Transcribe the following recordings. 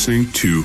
listening to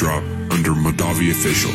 Drop under Modavi Official.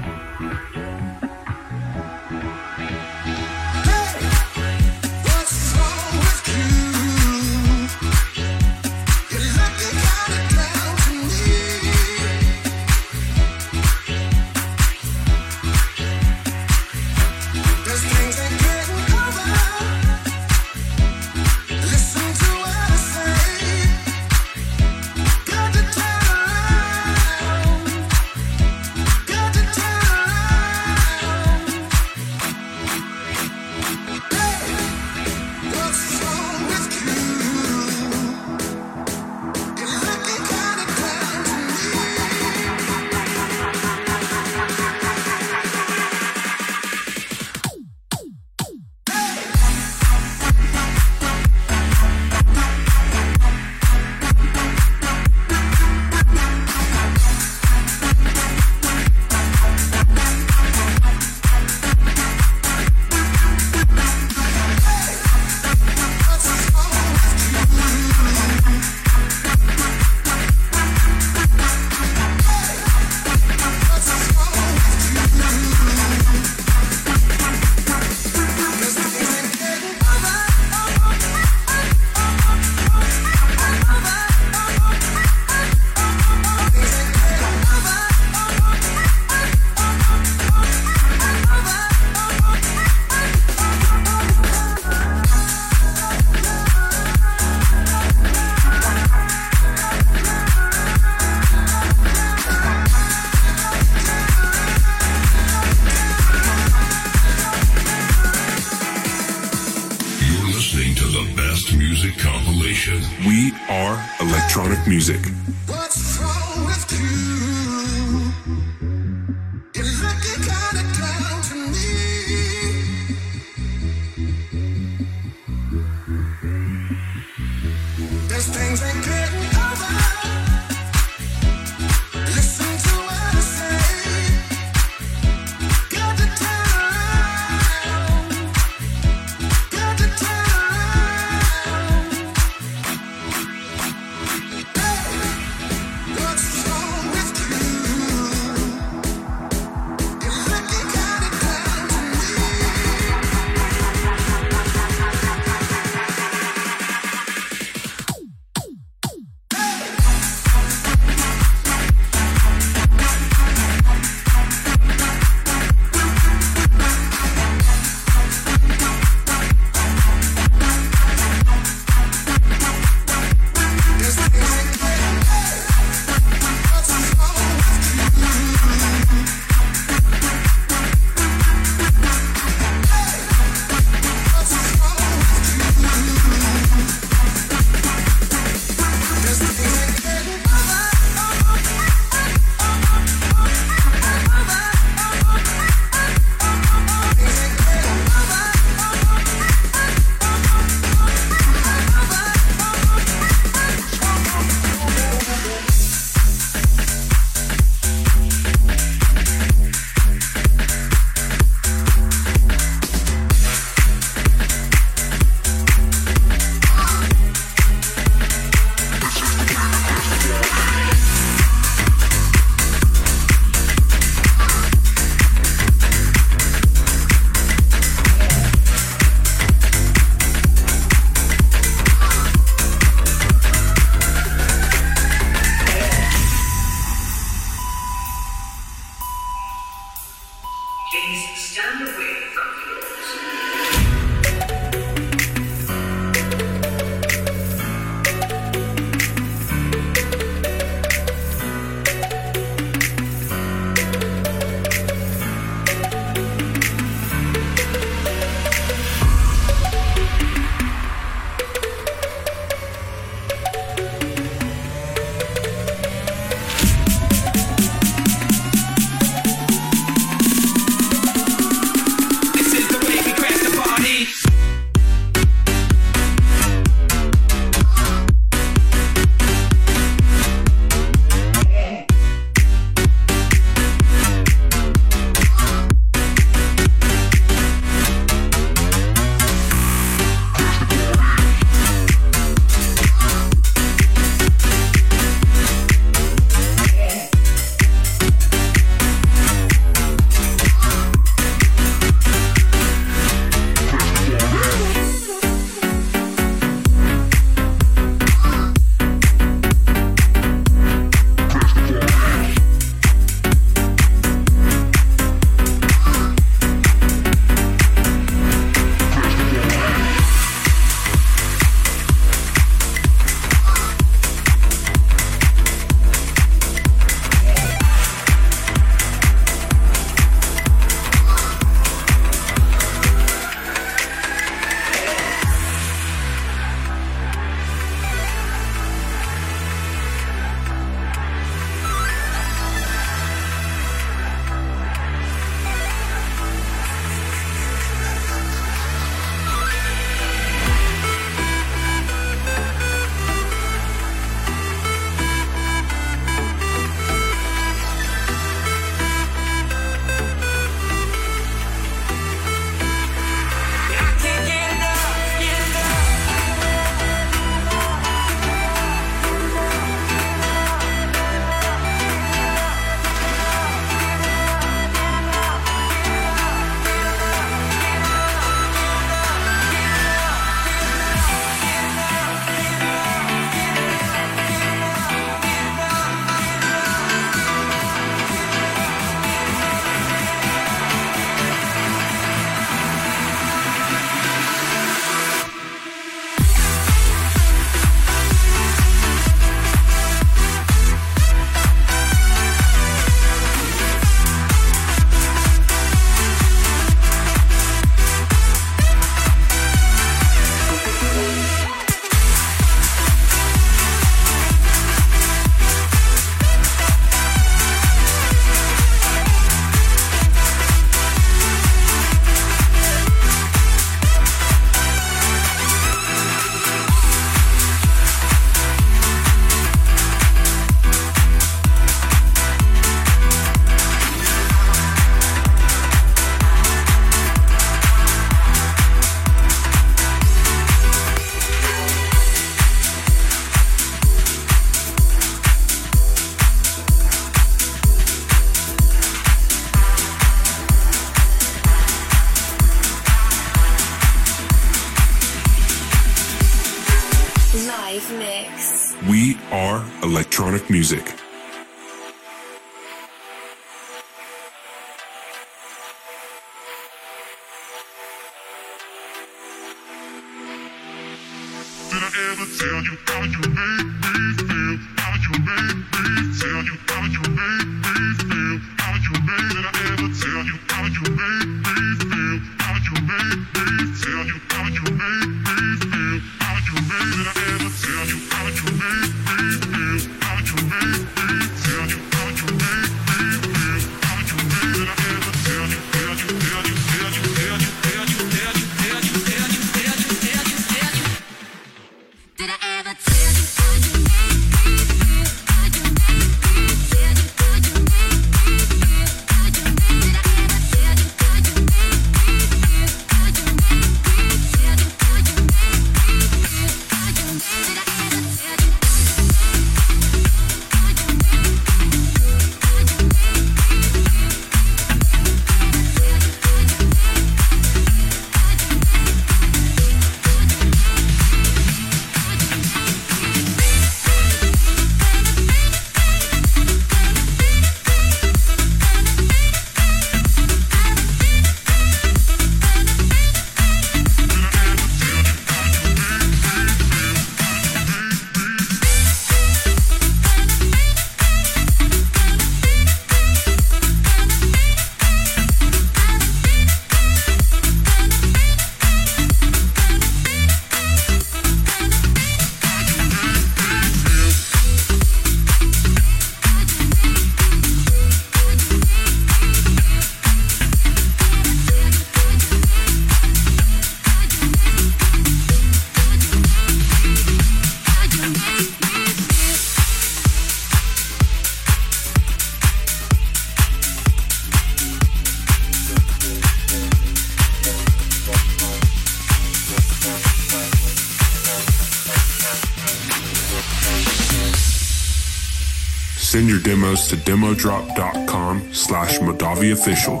drop.com slash madavi Official.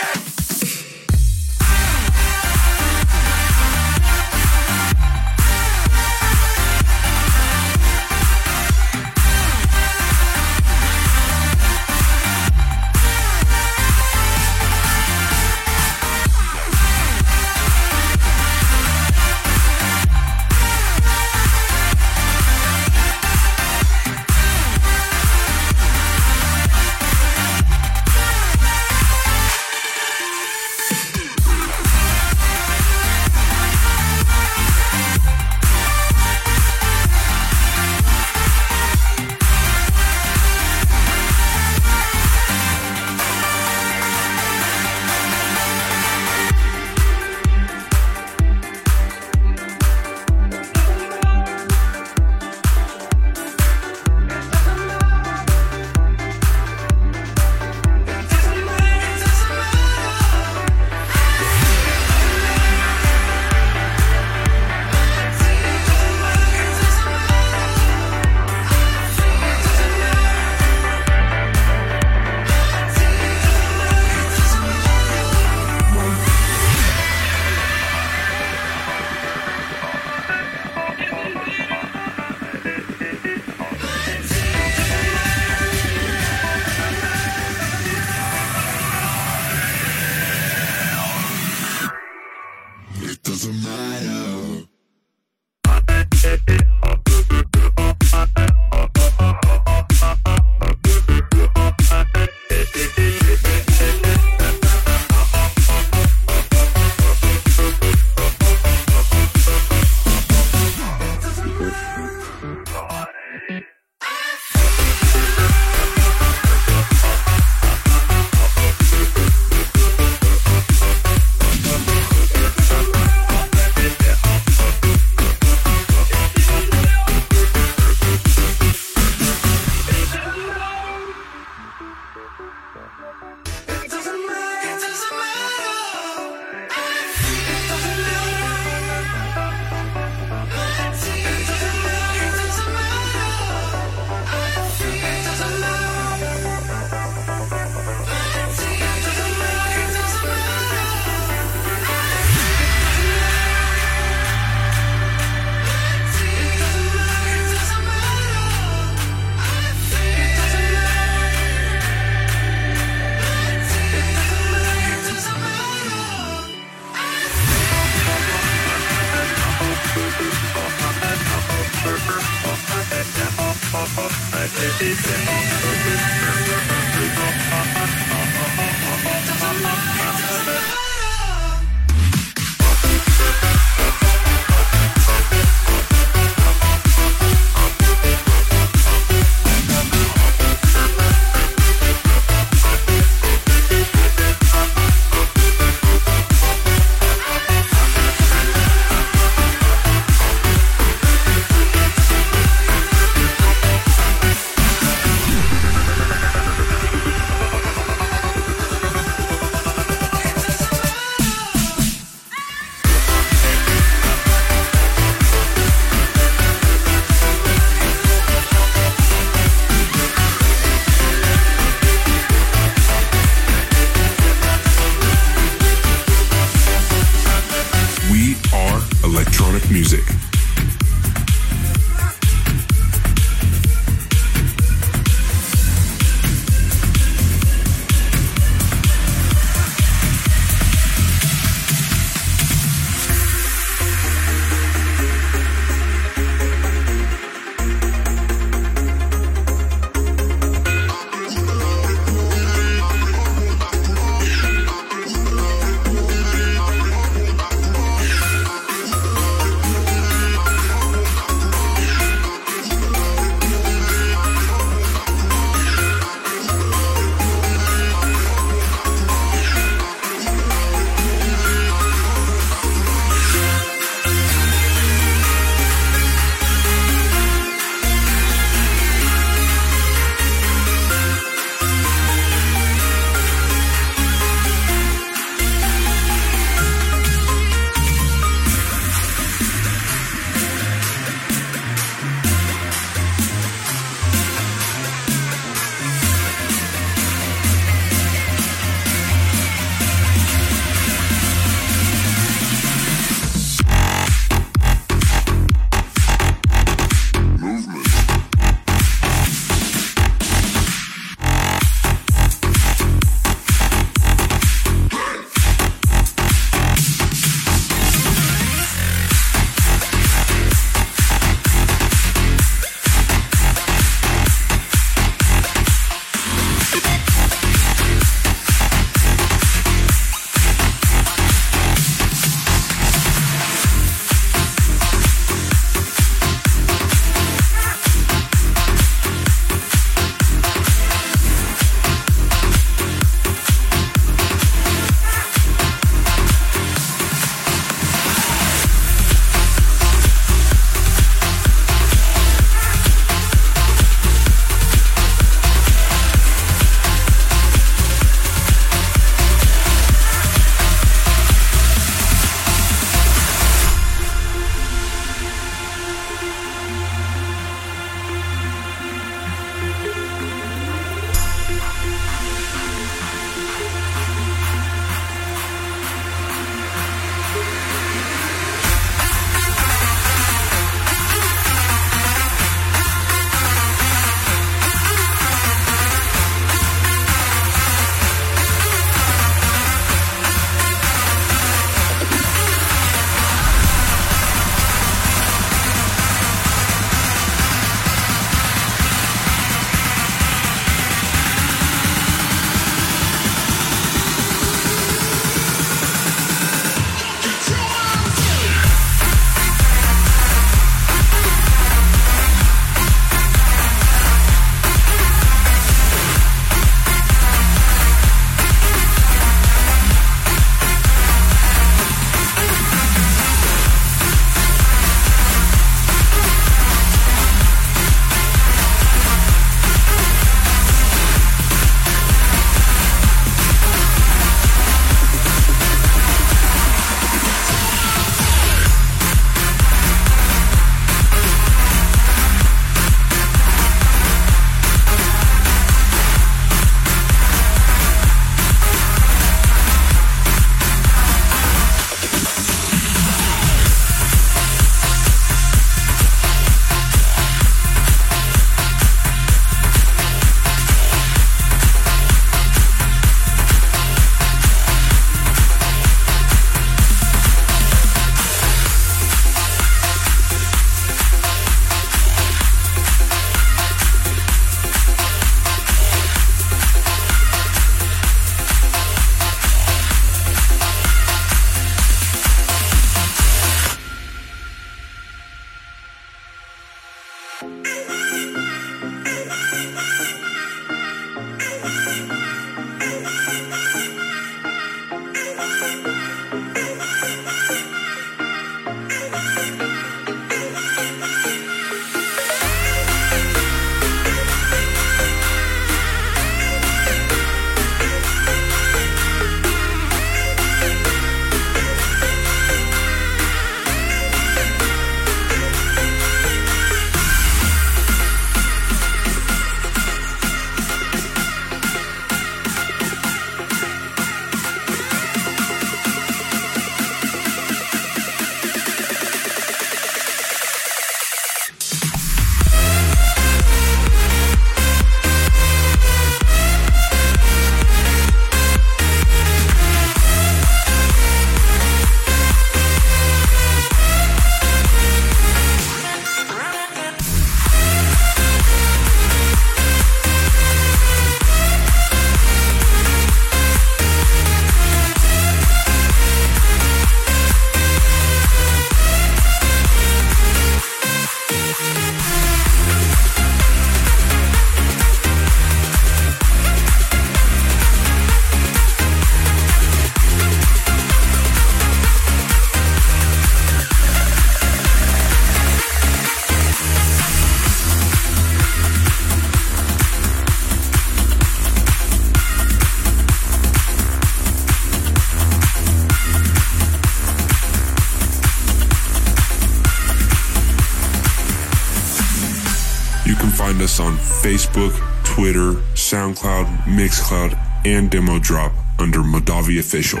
Facebook, Twitter, SoundCloud, Mixcloud, and Demo Drop under Madavi Official.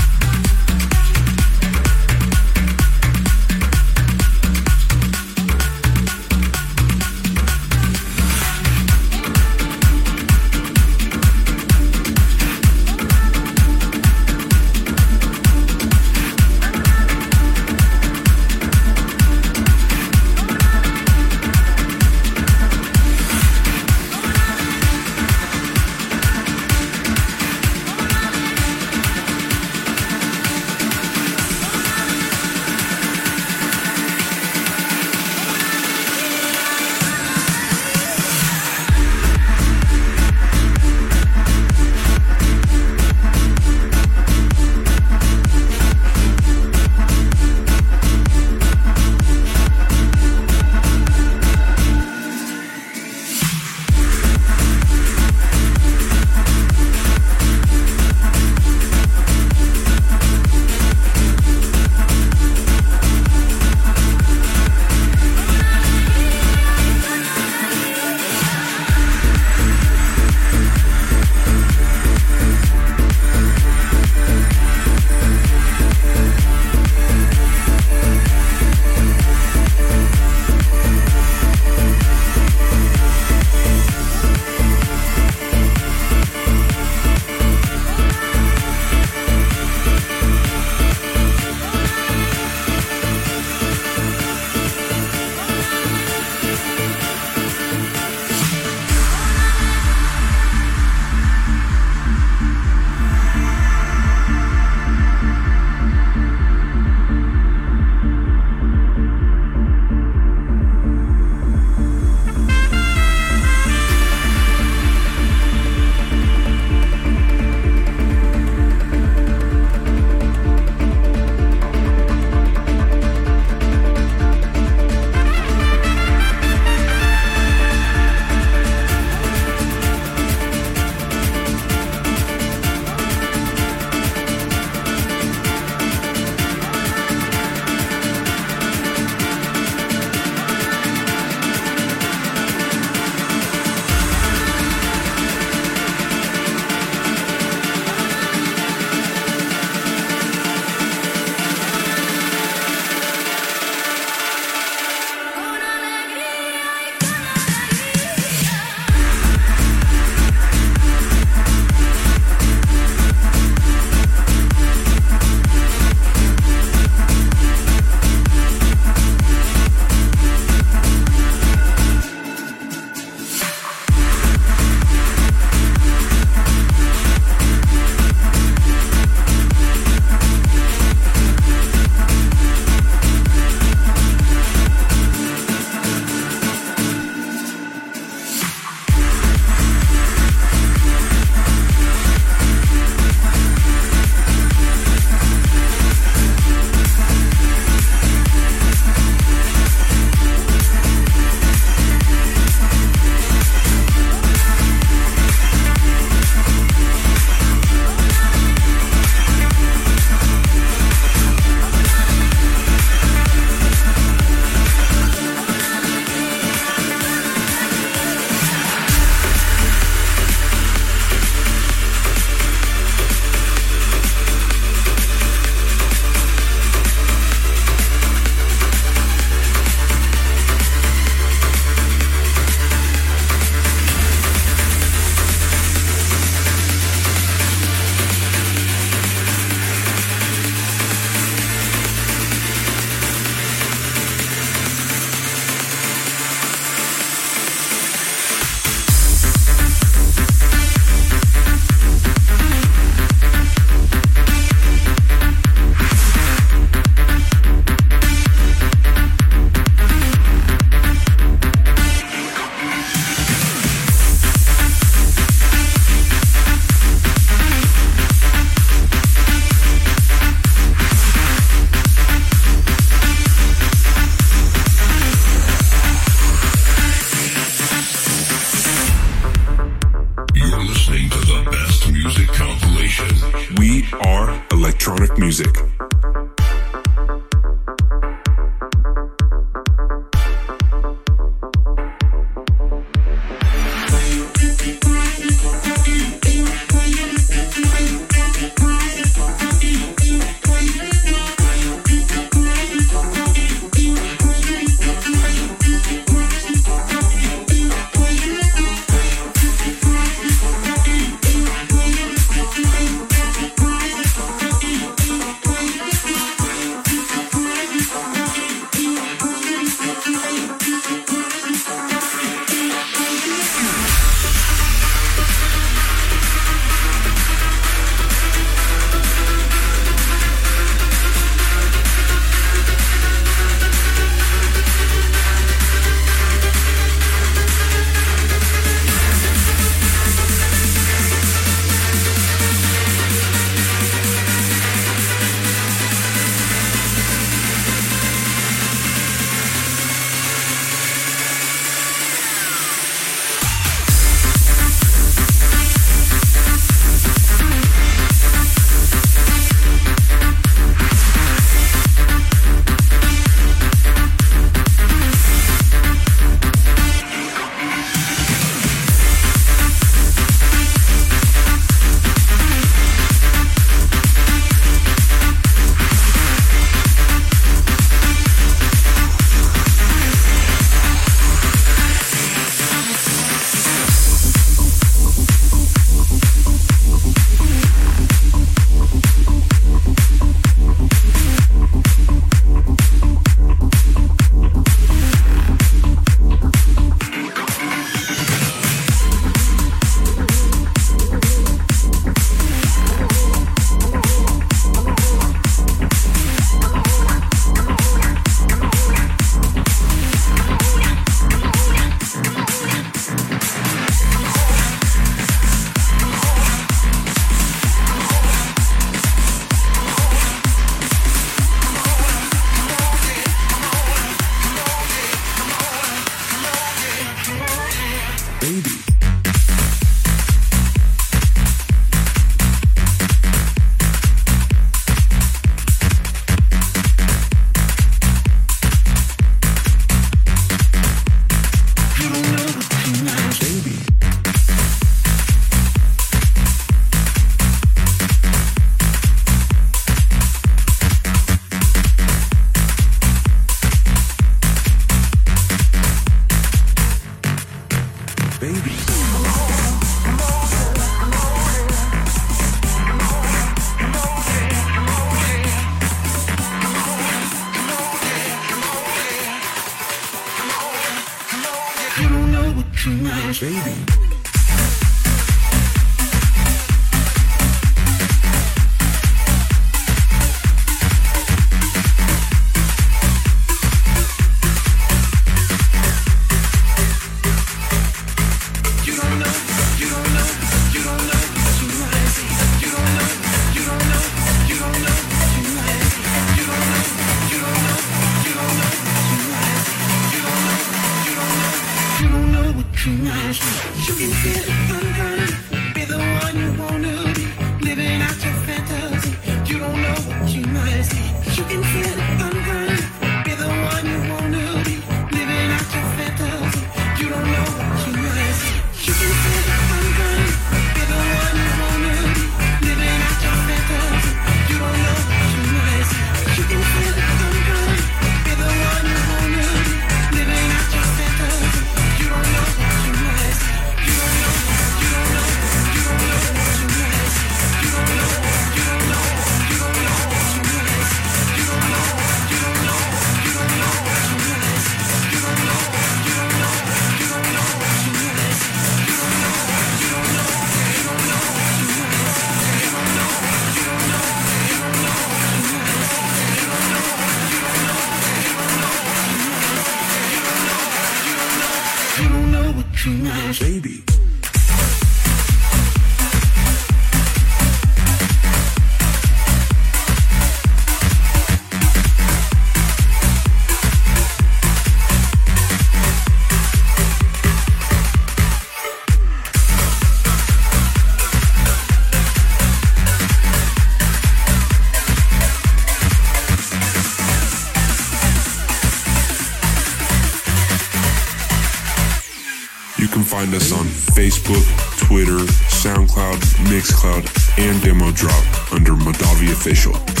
Find us on Facebook, Twitter, SoundCloud, Mixcloud, and Demo Drop under Madavi Official.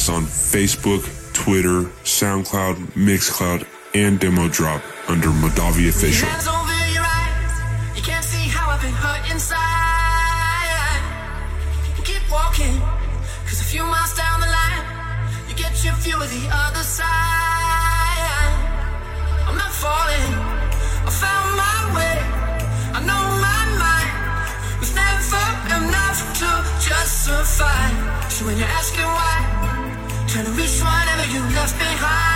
Us on Facebook, Twitter, SoundCloud, Mixcloud, and Demo Drop under Madavi Official. Hands over your eyes. You can't see how I've been hurt inside. Keep walking, cause a few miles down the line, you get your view of the other side. I'm not falling, I found my way. I know my mind was never enough to justify. So when you're asking why, trying to reach whatever you left behind,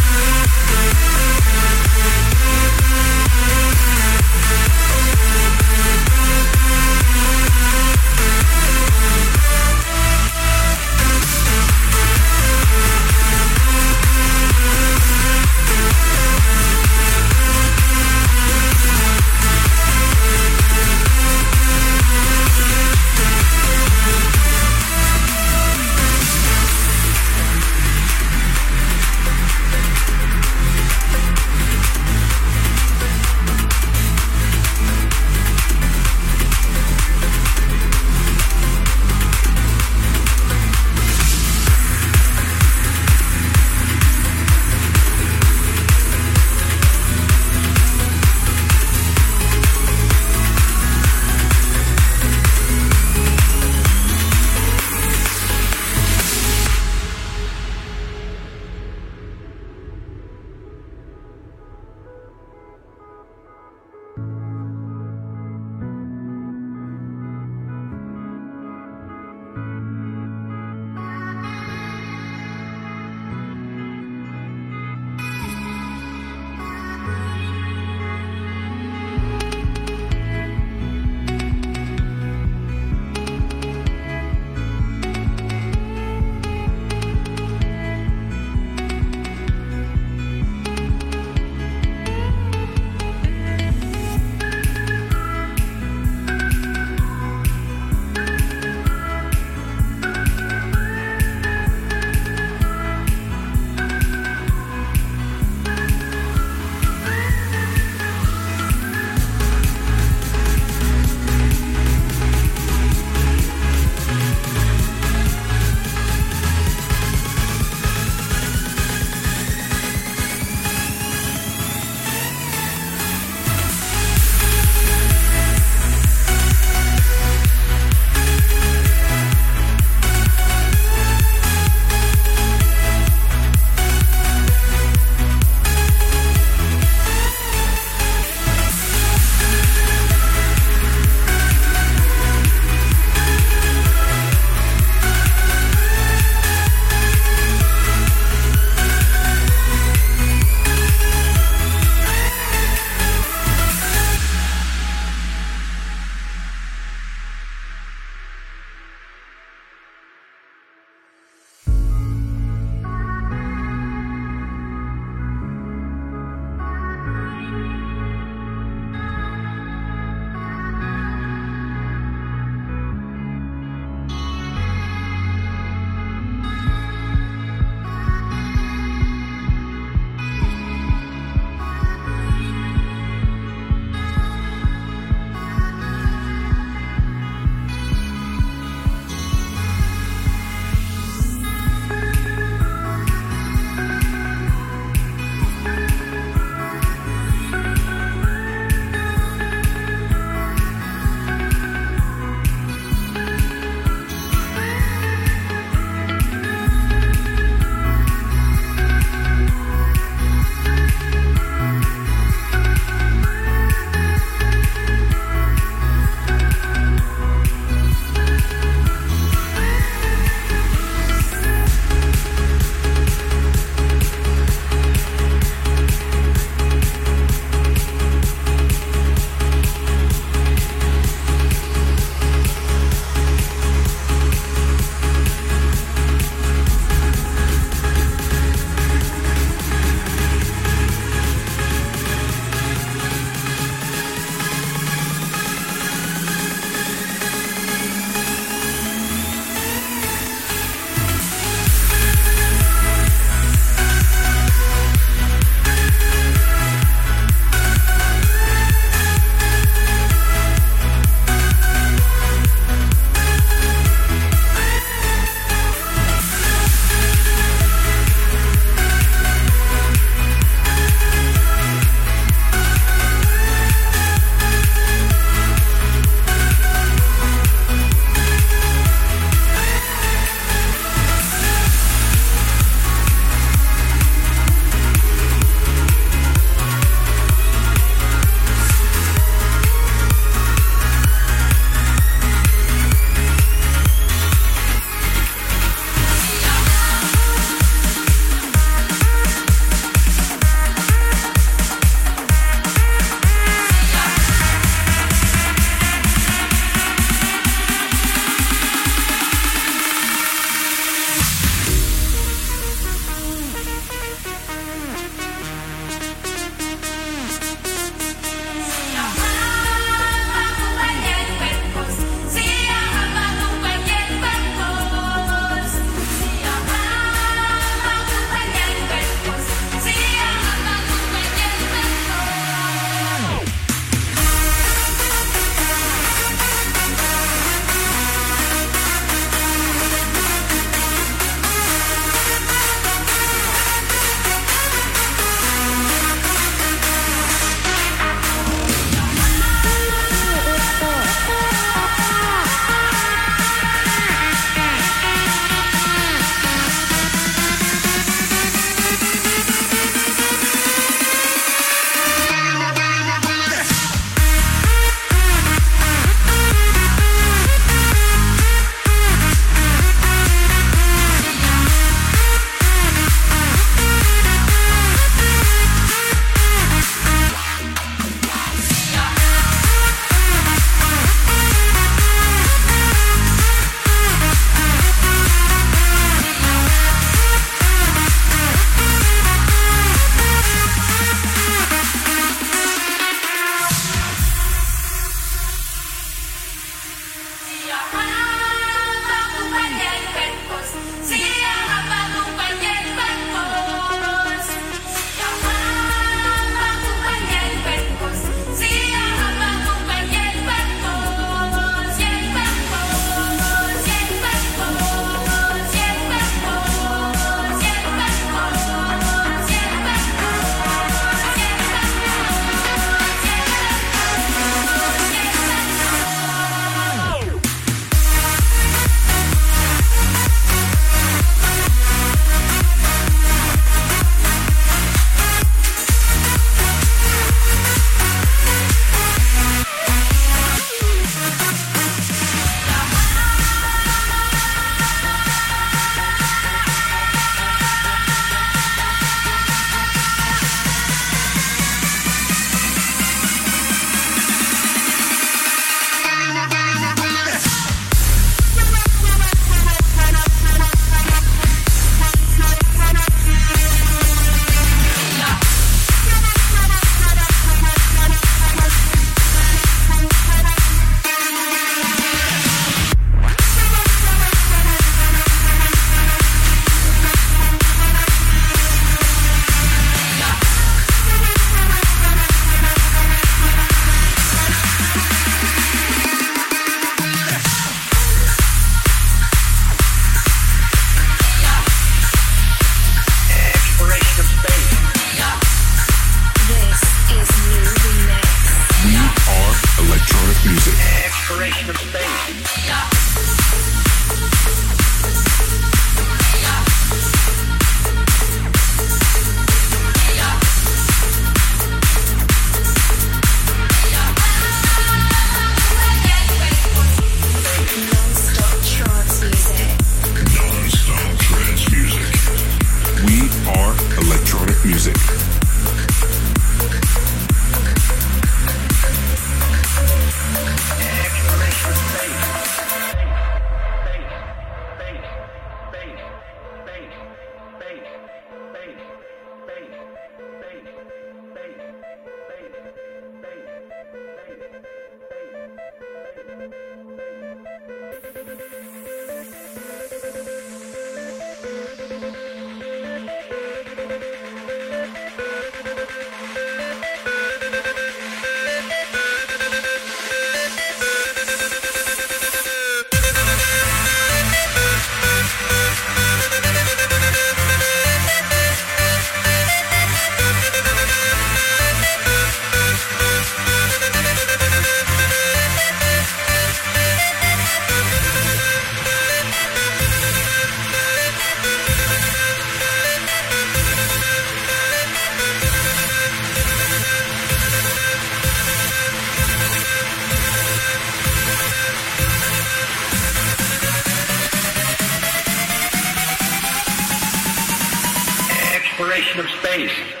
faith.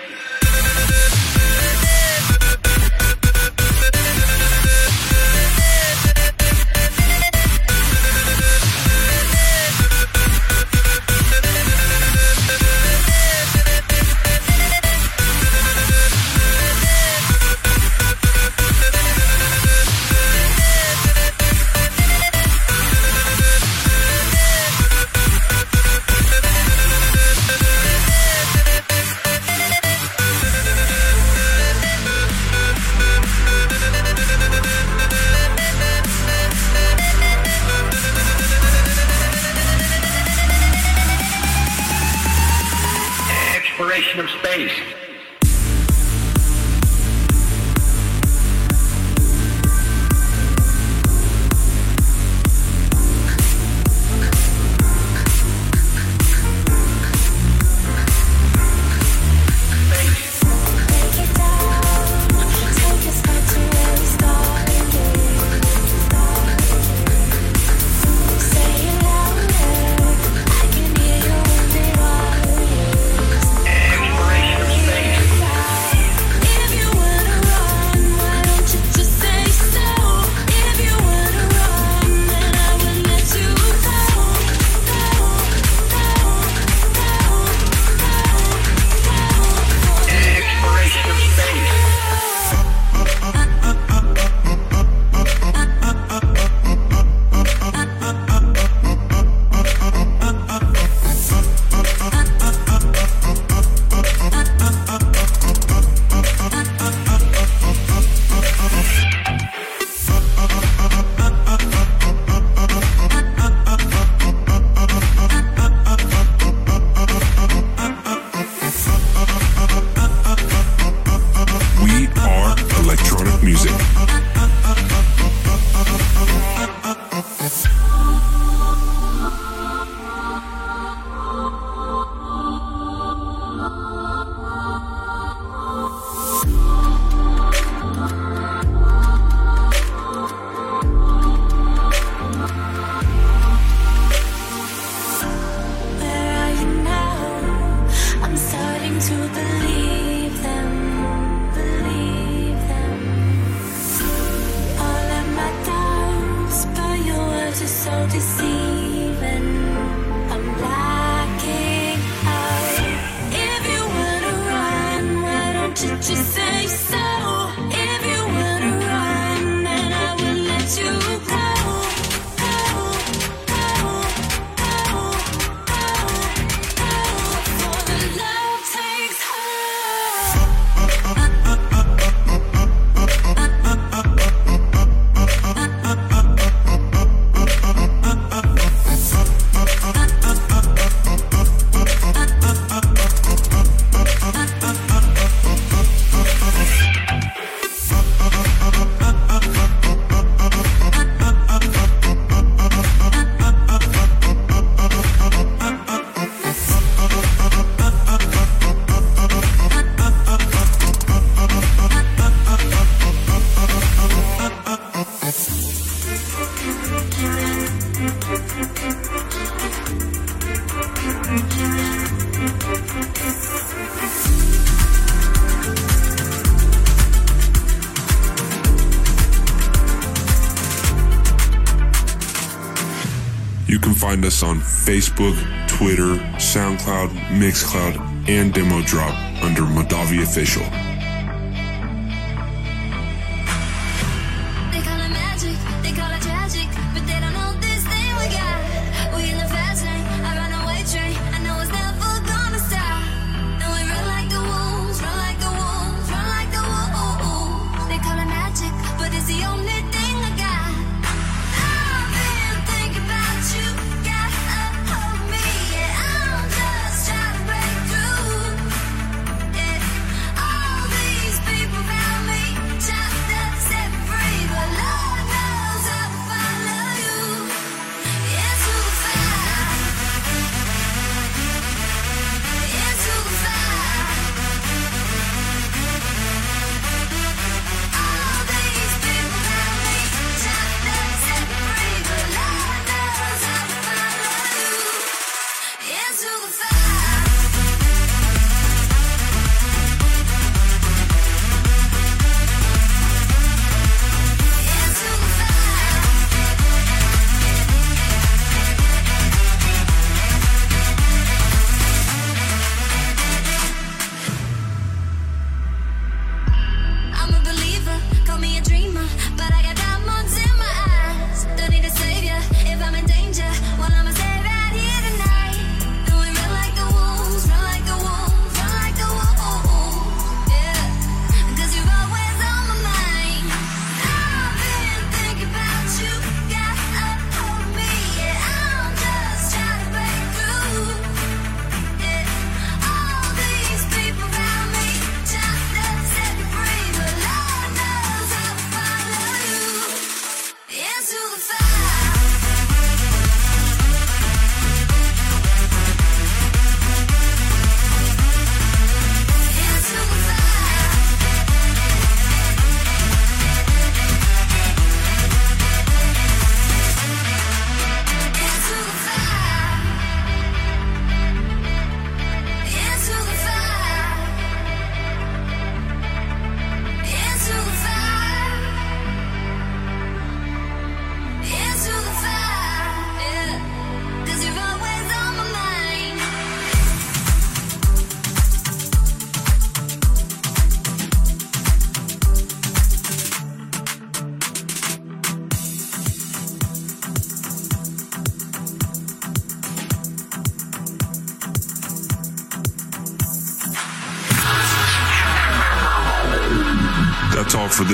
on Facebook, Twitter, SoundCloud, Mixcloud, and Demo Drop under Madavi Official.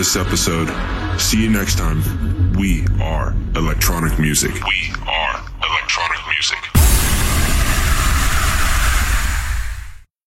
this episode